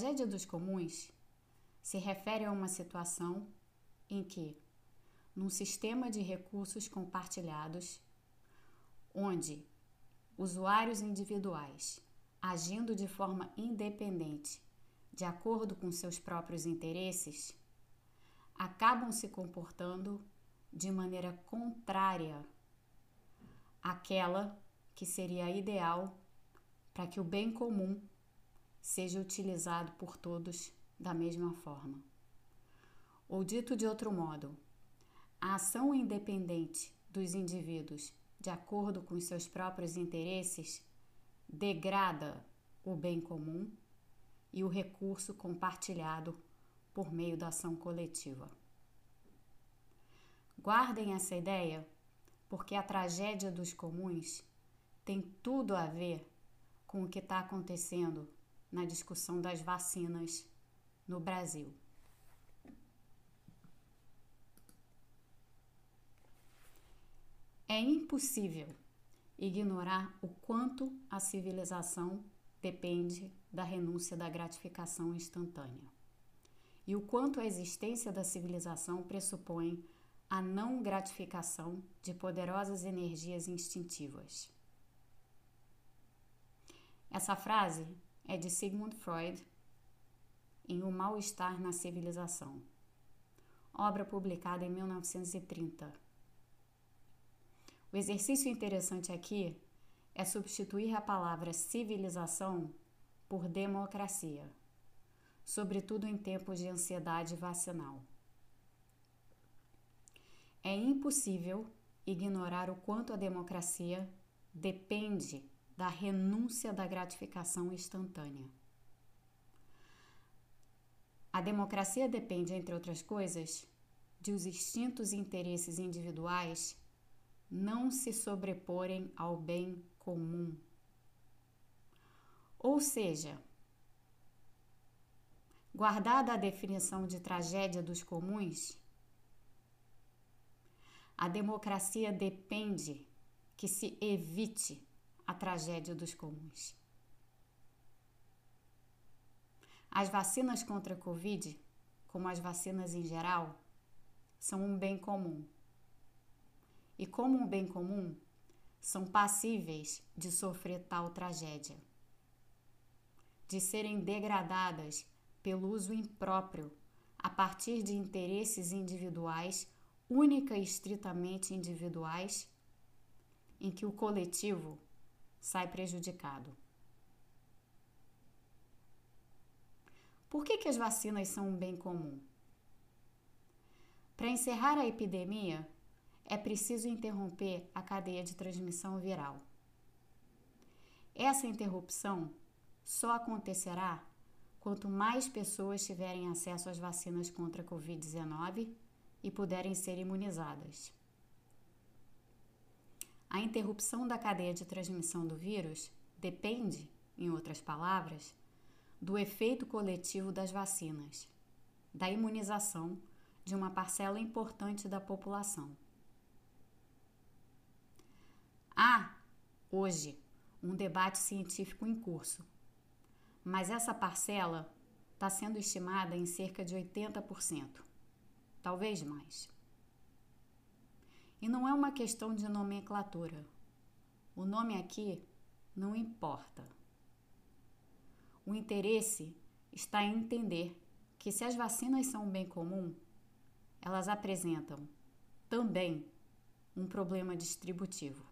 tragédia dos comuns se refere a uma situação em que, num sistema de recursos compartilhados, onde usuários individuais, agindo de forma independente, de acordo com seus próprios interesses, acabam se comportando de maneira contrária àquela que seria ideal para que o bem comum seja utilizado por todos da mesma forma. Ou dito de outro modo, a ação independente dos indivíduos de acordo com seus próprios interesses degrada o bem comum e o recurso compartilhado por meio da ação coletiva. Guardem essa ideia, porque a tragédia dos comuns tem tudo a ver com o que está acontecendo na discussão das vacinas no Brasil. É impossível ignorar o quanto a civilização depende da renúncia da gratificação instantânea e o quanto a existência da civilização pressupõe a não gratificação de poderosas energias instintivas. Essa frase é de Sigmund Freud em O Mal-Estar na Civilização, obra publicada em 1930. O exercício interessante aqui é substituir a palavra civilização por democracia, sobretudo em tempos de ansiedade vacinal. É impossível ignorar o quanto a democracia depende da renúncia da gratificação instantânea. A democracia depende, entre outras coisas, de os instintos e interesses individuais não se sobreporem ao bem comum. Ou seja, guardada a definição de tragédia dos comuns, a democracia depende que se evite a tragédia dos comuns. As vacinas contra a Covid, como as vacinas em geral, são um bem comum. E como um bem comum, são passíveis de sofrer tal tragédia, de serem degradadas pelo uso impróprio a partir de interesses individuais, única e estritamente individuais, em que o coletivo sai prejudicado. Por que, que as vacinas são um bem comum? Para encerrar a epidemia, é preciso interromper a cadeia de transmissão viral. Essa interrupção só acontecerá quanto mais pessoas tiverem acesso às vacinas contra a Covid-19 e puderem ser imunizadas. A interrupção da cadeia de transmissão do vírus depende, em outras palavras, do efeito coletivo das vacinas, da imunização de uma parcela importante da população. Há, hoje, um debate científico em curso, mas essa parcela está sendo estimada em cerca de 80%, talvez mais. E não é uma questão de nomenclatura. O nome aqui não importa. O interesse está em entender que se as vacinas são um bem comum, elas apresentam também um problema distributivo.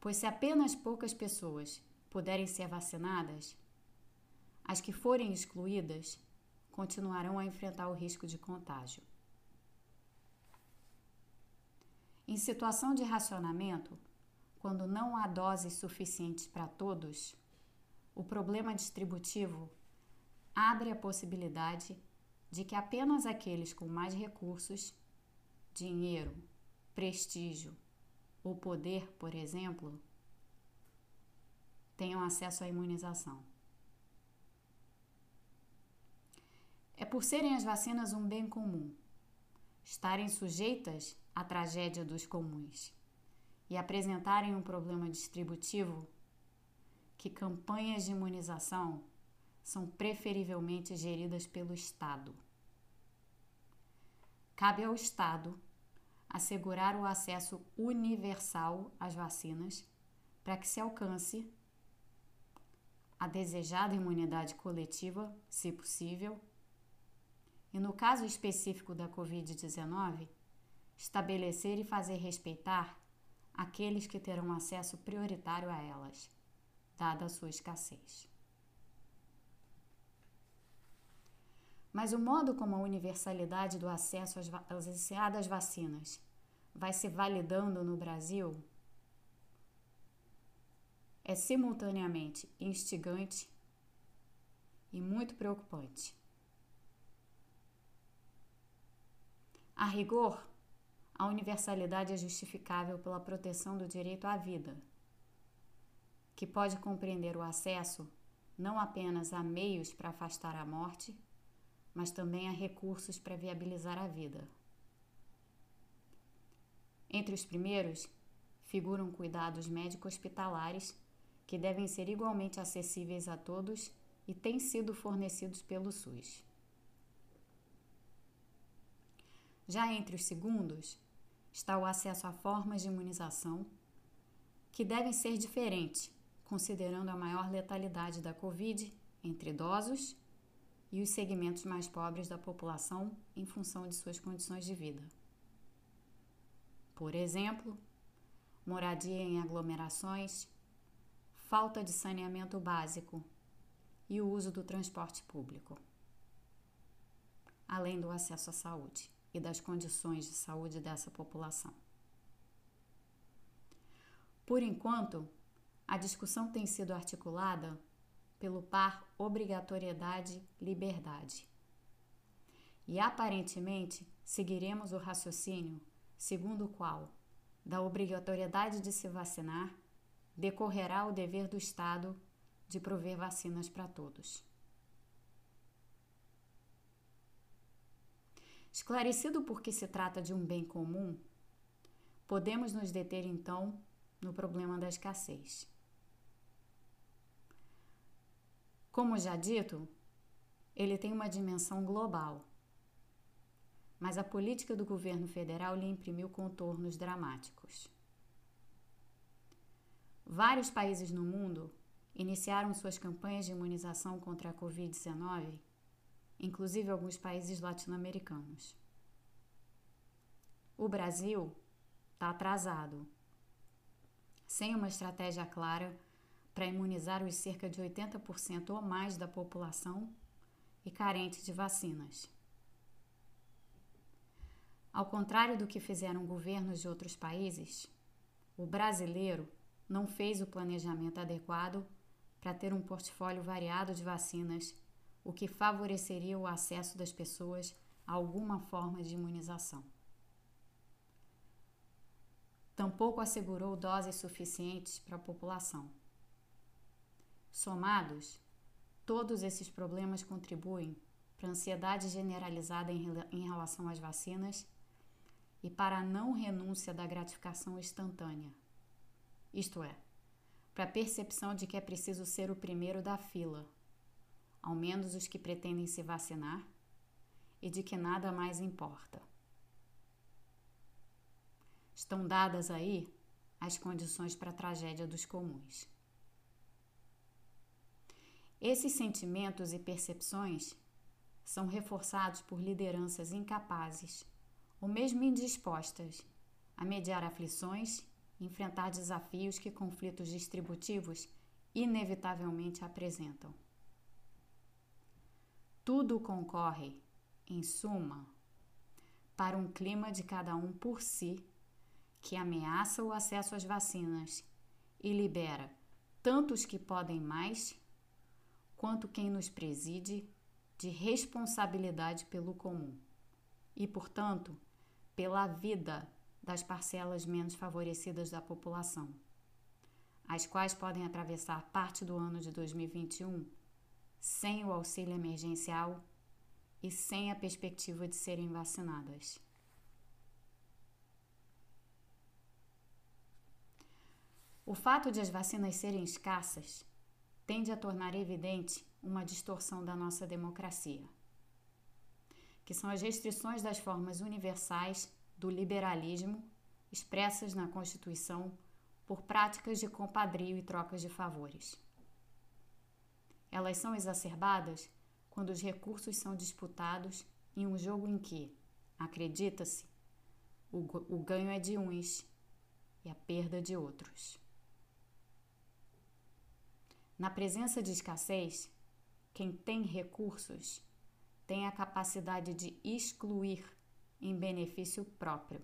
Pois se apenas poucas pessoas puderem ser vacinadas, as que forem excluídas continuarão a enfrentar o risco de contágio. Em situação de racionamento, quando não há doses suficientes para todos, o problema distributivo abre a possibilidade de que apenas aqueles com mais recursos, dinheiro, prestígio ou poder, por exemplo, tenham acesso à imunização. É por serem as vacinas um bem comum, estarem sujeitas a tragédia dos comuns e apresentarem um problema distributivo que campanhas de imunização são preferivelmente geridas pelo Estado. Cabe ao Estado assegurar o acesso universal às vacinas para que se alcance a desejada imunidade coletiva, se possível, e no caso específico da Covid-19, estabelecer e fazer respeitar aqueles que terão acesso prioritário a elas, dada a sua escassez. Mas o modo como a universalidade do acesso às iniciadas vacinas vai se validando no Brasil é simultaneamente instigante e muito preocupante. A rigor, a universalidade é justificável pela proteção do direito à vida, que pode compreender o acesso não apenas a meios para afastar a morte, mas também a recursos para viabilizar a vida. Entre os primeiros figuram cuidados médico-hospitalares que devem ser igualmente acessíveis a todos e têm sido fornecidos pelo SUS. Já entre os segundos, está o acesso a formas de imunização que devem ser diferentes, considerando a maior letalidade da Covid entre idosos e os segmentos mais pobres da população em função de suas condições de vida. Por exemplo, moradia em aglomerações, falta de saneamento básico e o uso do transporte público, além do acesso à saúde e das condições de saúde dessa população. Por enquanto, a discussão tem sido articulada pelo par obrigatoriedade-liberdade. E aparentemente seguiremos o raciocínio segundo o qual, da obrigatoriedade de se vacinar, decorrerá o dever do Estado de prover vacinas para todos. Esclarecido por que se trata de um bem comum, podemos nos deter então no problema da escassez. Como já dito, ele tem uma dimensão global, mas a política do governo federal lhe imprimiu contornos dramáticos. Vários países no mundo iniciaram suas campanhas de imunização contra a Covid-19, inclusive alguns países latino-americanos. O Brasil está atrasado, sem uma estratégia clara para imunizar os cerca de 80% ou mais da população e carente de vacinas. Ao contrário do que fizeram governos de outros países, o brasileiro não fez o planejamento adequado para ter um portfólio variado de vacinas, o que favoreceria o acesso das pessoas a alguma forma de imunização. Tampouco assegurou doses suficientes para a população. Somados, todos esses problemas contribuem para a ansiedade generalizada em relação às vacinas e para a não renúncia da gratificação instantânea isto é, para a percepção de que é preciso ser o primeiro da fila, ao menos os que pretendem se vacinar, e de que nada mais importa. Estão dadas aí as condições para a tragédia dos comuns. Esses sentimentos e percepções são reforçados por lideranças incapazes ou mesmo indispostas a mediar aflições enfrentar desafios que conflitos distributivos inevitavelmente apresentam. Tudo concorre, em suma, para um clima de cada um por si que ameaça o acesso às vacinas e libera tanto os que podem mais quanto quem nos preside de responsabilidade pelo comum. E, portanto, pela vida das parcelas menos favorecidas da população, as quais podem atravessar parte do ano de 2021 sem o auxílio emergencial e sem a perspectiva de serem vacinadas. O fato de as vacinas serem escassas tende a tornar evidente uma distorção da nossa democracia, que são as restrições das formas universais do liberalismo expressas na Constituição por práticas de compadrio e trocas de favores. Elas são exacerbadas quando os recursos são disputados em um jogo em que, acredita-se, o, o ganho é de uns e a perda de outros. Na presença de escassez, quem tem recursos tem a capacidade de excluir em benefício próprio.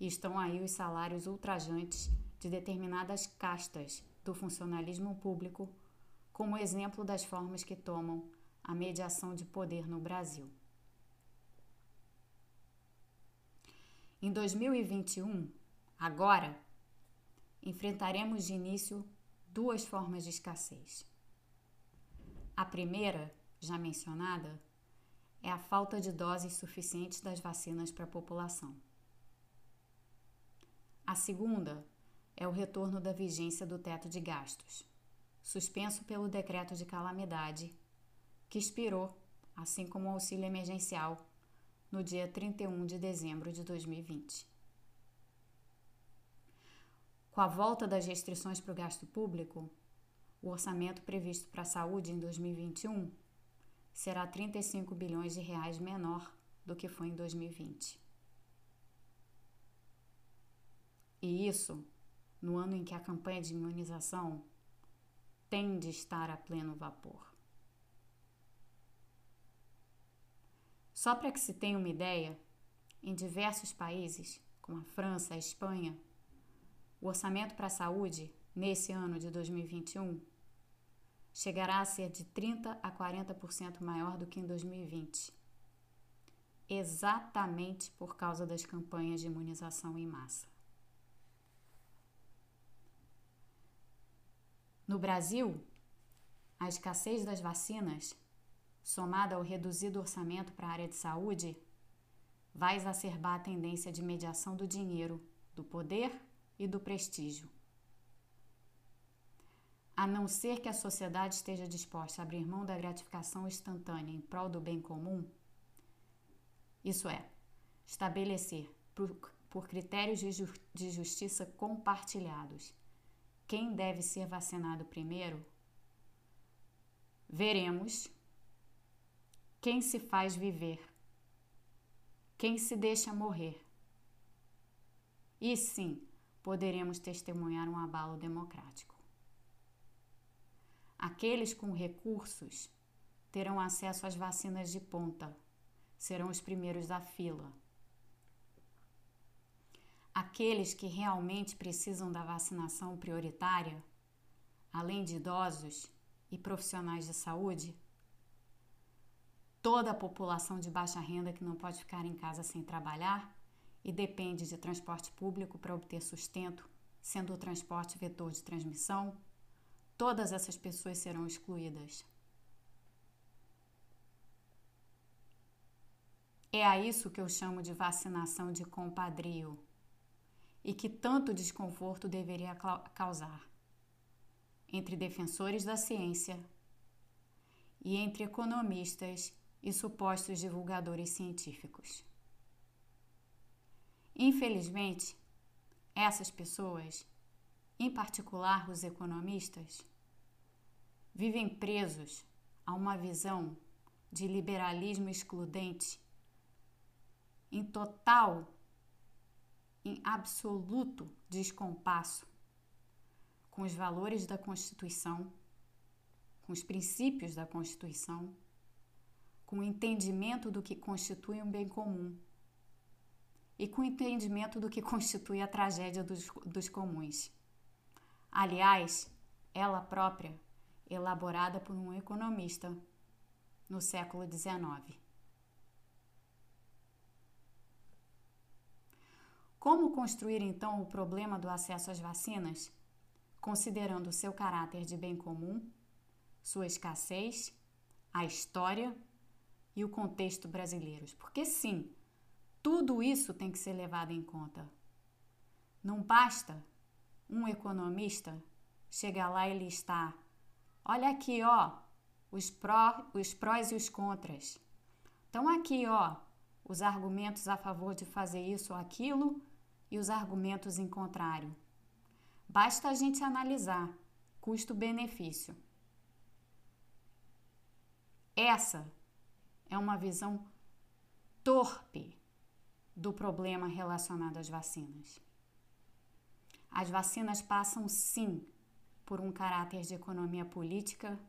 E estão aí os salários ultrajantes de determinadas castas do funcionalismo público, como exemplo das formas que tomam a mediação de poder no Brasil. Em 2021, agora, enfrentaremos de início duas formas de escassez. A primeira, já mencionada, é a falta de doses suficientes das vacinas para a população. A segunda é o retorno da vigência do teto de gastos, suspenso pelo decreto de calamidade, que expirou, assim como o auxílio emergencial, no dia 31 de dezembro de 2020. Com a volta das restrições para o gasto público, o orçamento previsto para a saúde em 2021 será 35 bilhões de reais menor do que foi em 2020. E isso no ano em que a campanha de imunização tem de estar a pleno vapor. Só para que se tenha uma ideia, em diversos países, como a França, a Espanha, o orçamento para a saúde nesse ano de 2021 chegará a ser de 30 a 40% maior do que em 2020, exatamente por causa das campanhas de imunização em massa. No Brasil, a escassez das vacinas, somada ao reduzido orçamento para a área de saúde, vai exacerbar a tendência de mediação do dinheiro, do poder e do prestígio. A não ser que a sociedade esteja disposta a abrir mão da gratificação instantânea em prol do bem comum, isso é, estabelecer por, critérios de justiça compartilhados quem deve ser vacinado primeiro, veremos quem se faz viver, quem se deixa morrer. E sim, poderemos testemunhar um abalo democrático. Aqueles com recursos terão acesso às vacinas de ponta, serão os primeiros da fila. Aqueles que realmente precisam da vacinação prioritária, além de idosos e profissionais de saúde, toda a população de baixa renda que não pode ficar em casa sem trabalhar e depende de transporte público para obter sustento, sendo o transporte vetor de transmissão Todas essas pessoas serão excluídas. É a isso que eu chamo de vacinação de compadrio e que tanto desconforto deveria causar entre defensores da ciência e entre economistas e supostos divulgadores científicos. Infelizmente, essas pessoas, em particular os economistas, vivem presos a uma visão de liberalismo excludente em total, em absoluto descompasso com os valores da Constituição, com os princípios da Constituição, com o entendimento do que constitui um bem comum e com o entendimento do que constitui a tragédia dos, dos comuns. Aliás, ela própria elaborada por um economista no século XIX. Como construir então o problema do acesso às vacinas, considerando seu caráter de bem comum, sua escassez, a história e o contexto brasileiros? Porque sim, tudo isso tem que ser levado em conta. Não basta um economista chegar lá e listar: olha aqui, ó, os, pró, os prós e os contras. Então, aqui, ó, os argumentos a favor de fazer isso ou aquilo e os argumentos em contrário. Basta a gente analisar custo-benefício. Essa é uma visão torpe do problema relacionado às vacinas. As vacinas passam sim por um caráter de economia política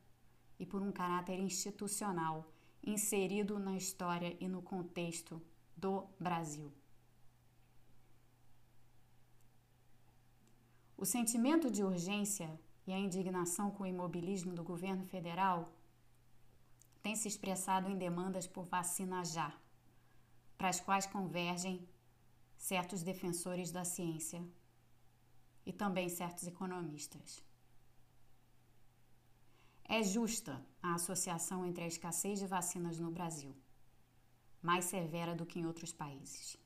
e por um caráter institucional inserido na história e no contexto do Brasil. O sentimento de urgência e a indignação com o imobilismo do governo federal tem se expressado em demandas por vacina já, para as quais convergem certos defensores da ciência e também certos economistas. É justa a associação entre a escassez de vacinas no Brasil, mais severa do que em outros países,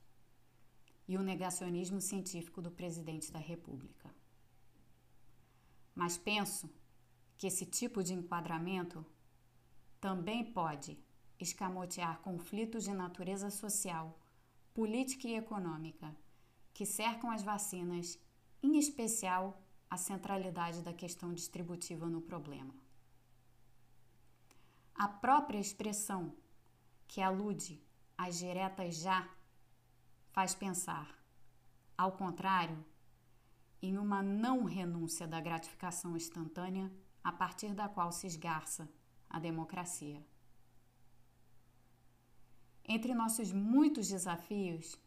e o negacionismo científico do presidente da República. Mas penso que esse tipo de enquadramento também pode escamotear conflitos de natureza social, política e econômica que cercam as vacinas, em especial a centralidade da questão distributiva no problema. A própria expressão que alude às diretas já faz pensar, ao contrário, em uma não renúncia da gratificação instantânea a partir da qual se esgarça a democracia. Entre nossos muitos desafios,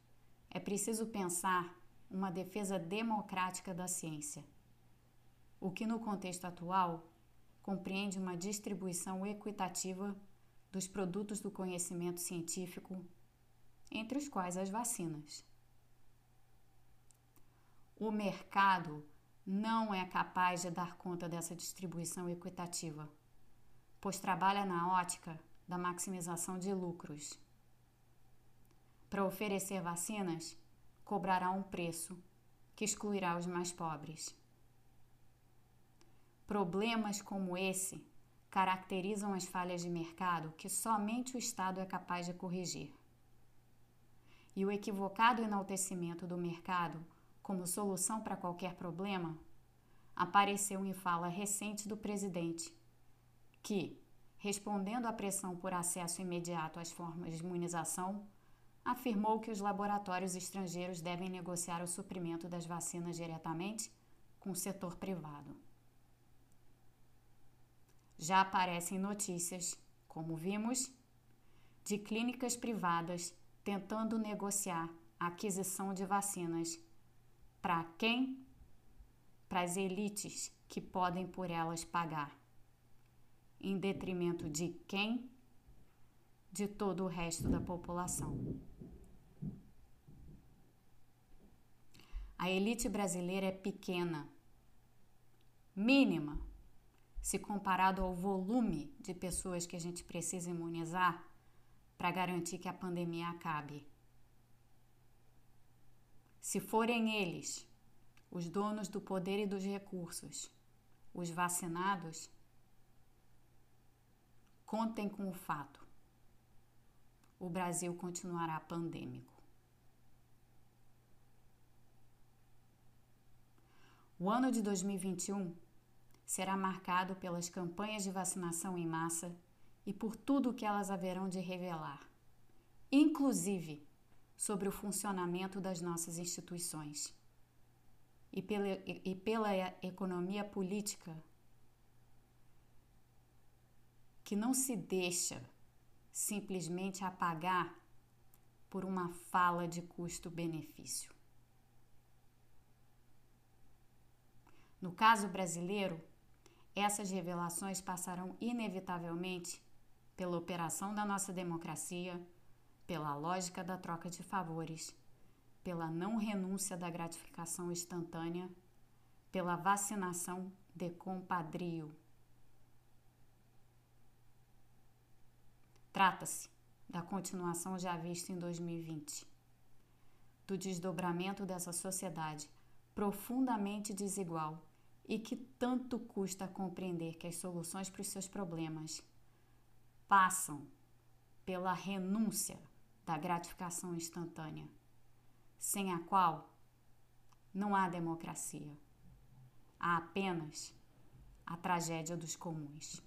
é preciso pensar uma defesa democrática da ciência, o que no contexto atual compreende uma distribuição equitativa dos produtos do conhecimento científico, entre os quais as vacinas. O mercado não é capaz de dar conta dessa distribuição equitativa pois trabalha na ótica da maximização de lucros. Para oferecer vacinas, cobrará um preço que excluirá os mais pobres. Problemas como esse caracterizam as falhas de mercado que somente o Estado é capaz de corrigir. E o equivocado enaltecimento do mercado como solução para qualquer problema apareceu em fala recente do presidente que, respondendo à pressão por acesso imediato às formas de imunização, afirmou que os laboratórios estrangeiros devem negociar o suprimento das vacinas diretamente com o setor privado. Já aparecem notícias, como vimos, de clínicas privadas tentando negociar a aquisição de vacinas para quem? Para as elites que podem por elas pagar em detrimento de quem? De todo o resto da população. A elite brasileira é pequena, mínima, se comparado ao volume de pessoas que a gente precisa imunizar para garantir que a pandemia acabe. Se forem eles, os donos do poder e dos recursos, os vacinados, Contem com o fato. O Brasil continuará pandêmico. O ano de 2021 será marcado pelas campanhas de vacinação em massa e por tudo o que elas haverão de revelar, inclusive sobre o funcionamento das nossas instituições e pela, e pela economia política que não se deixa simplesmente apagar por uma fala de custo-benefício. No caso brasileiro, essas revelações passarão inevitavelmente pela operação da nossa democracia, pela lógica da troca de favores, pela não renúncia da gratificação instantânea, pela vacinação de compadrio. Trata-se da continuação já vista em 2020, do desdobramento dessa sociedade profundamente desigual e que tanto custa compreender que as soluções para os seus problemas passam pela renúncia da gratificação instantânea, sem a qual não há democracia. Há apenas a tragédia dos comuns.